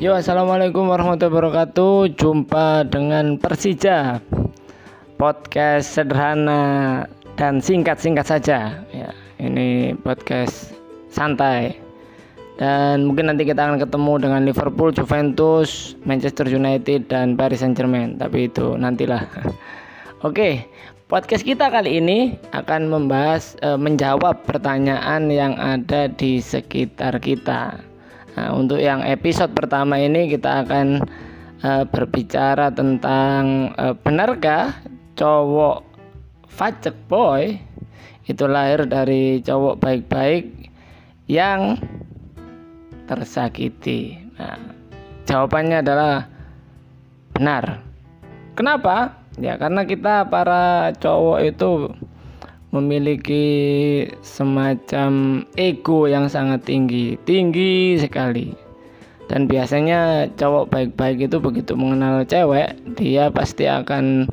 Yo, assalamualaikum warahmatullahi wabarakatuh. Jumpa dengan Persija podcast sederhana dan singkat-singkat saja. Ya, ini podcast santai. Dan mungkin nanti kita akan ketemu dengan Liverpool, Juventus, Manchester United dan Paris Saint-Germain. Tapi itu nantilah. Oke, podcast kita kali ini akan membahas e, menjawab pertanyaan yang ada di sekitar kita. Nah, untuk yang episode pertama ini kita akan uh, berbicara tentang uh, benarkah cowok facek boy itu lahir dari cowok baik-baik yang tersakiti. Nah, jawabannya adalah benar. Kenapa? Ya karena kita para cowok itu memiliki semacam ego yang sangat tinggi, tinggi sekali. Dan biasanya cowok baik-baik itu begitu mengenal cewek, dia pasti akan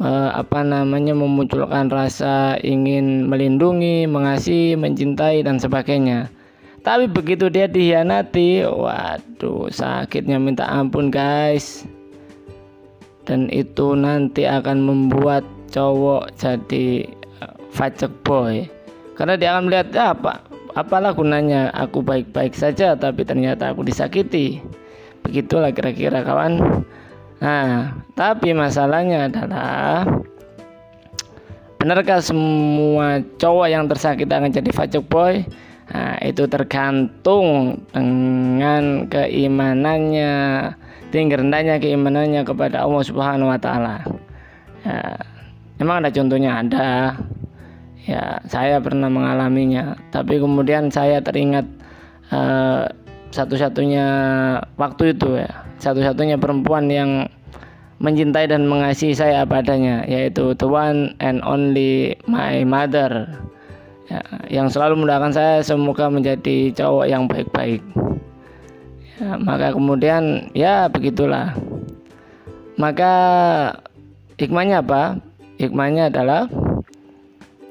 eh, apa namanya memunculkan rasa ingin melindungi, mengasihi, mencintai dan sebagainya. Tapi begitu dia dihianati, waduh sakitnya minta ampun guys. Dan itu nanti akan membuat cowok jadi facek boy. Karena dia akan melihat ya, apa apalah gunanya aku baik-baik saja tapi ternyata aku disakiti. Begitulah kira-kira kawan. Nah tapi masalahnya adalah benarkah semua cowok yang tersakiti akan jadi facek boy? Nah itu tergantung dengan keimanannya tinggi rendahnya keimanannya kepada Allah Subhanahu wa taala. Ya, memang ada contohnya ada ya saya pernah mengalaminya. Tapi kemudian saya teringat uh, satu-satunya waktu itu ya satu-satunya perempuan yang mencintai dan mengasihi saya apa adanya yaitu the one and only my mother. Ya, yang selalu mendoakan saya semoga menjadi cowok yang baik-baik. Ya, maka kemudian ya begitulah. Maka hikmahnya apa? Hikmahnya adalah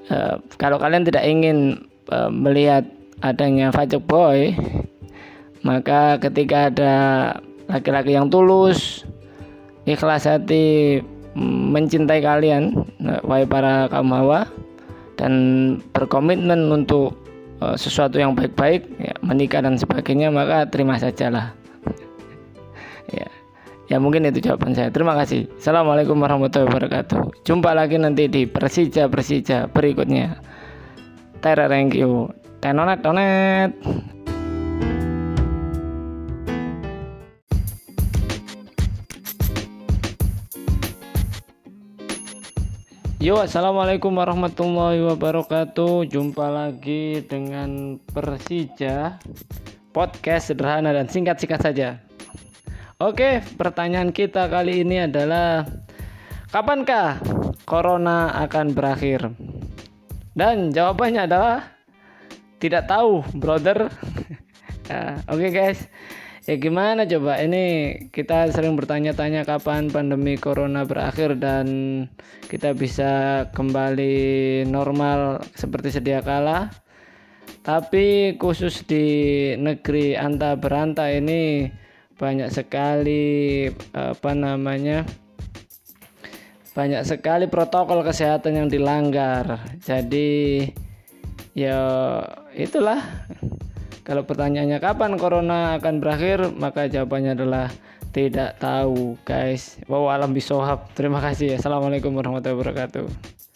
Eh, kalau kalian tidak ingin uh, melihat adanya fajok boy maka ketika ada laki-laki yang tulus ikhlas hati mencintai kalian wahai para kaum hawa dan berkomitmen untuk sesuatu yang baik-baik ya, menikah dan sebagainya maka terima sajalah Ya mungkin itu jawaban saya. Terima kasih. Assalamualaikum warahmatullahi wabarakatuh. Jumpa lagi nanti di Persija Persija berikutnya. Tera thank you. Tenonet tonet. Yo, assalamualaikum warahmatullahi wabarakatuh. Jumpa lagi dengan Persija podcast sederhana dan singkat-singkat saja. Oke, pertanyaan kita kali ini adalah kapankah corona akan berakhir? Dan jawabannya adalah tidak tahu, brother. nah, Oke okay guys, ya gimana coba ini kita sering bertanya-tanya kapan pandemi corona berakhir dan kita bisa kembali normal seperti sedia kala. Tapi khusus di negeri anta beranta ini banyak sekali apa namanya banyak sekali protokol kesehatan yang dilanggar. Jadi ya itulah. Kalau pertanyaannya kapan corona akan berakhir? Maka jawabannya adalah tidak tahu guys. Wow alam bisohab. Terima kasih. Assalamualaikum warahmatullahi wabarakatuh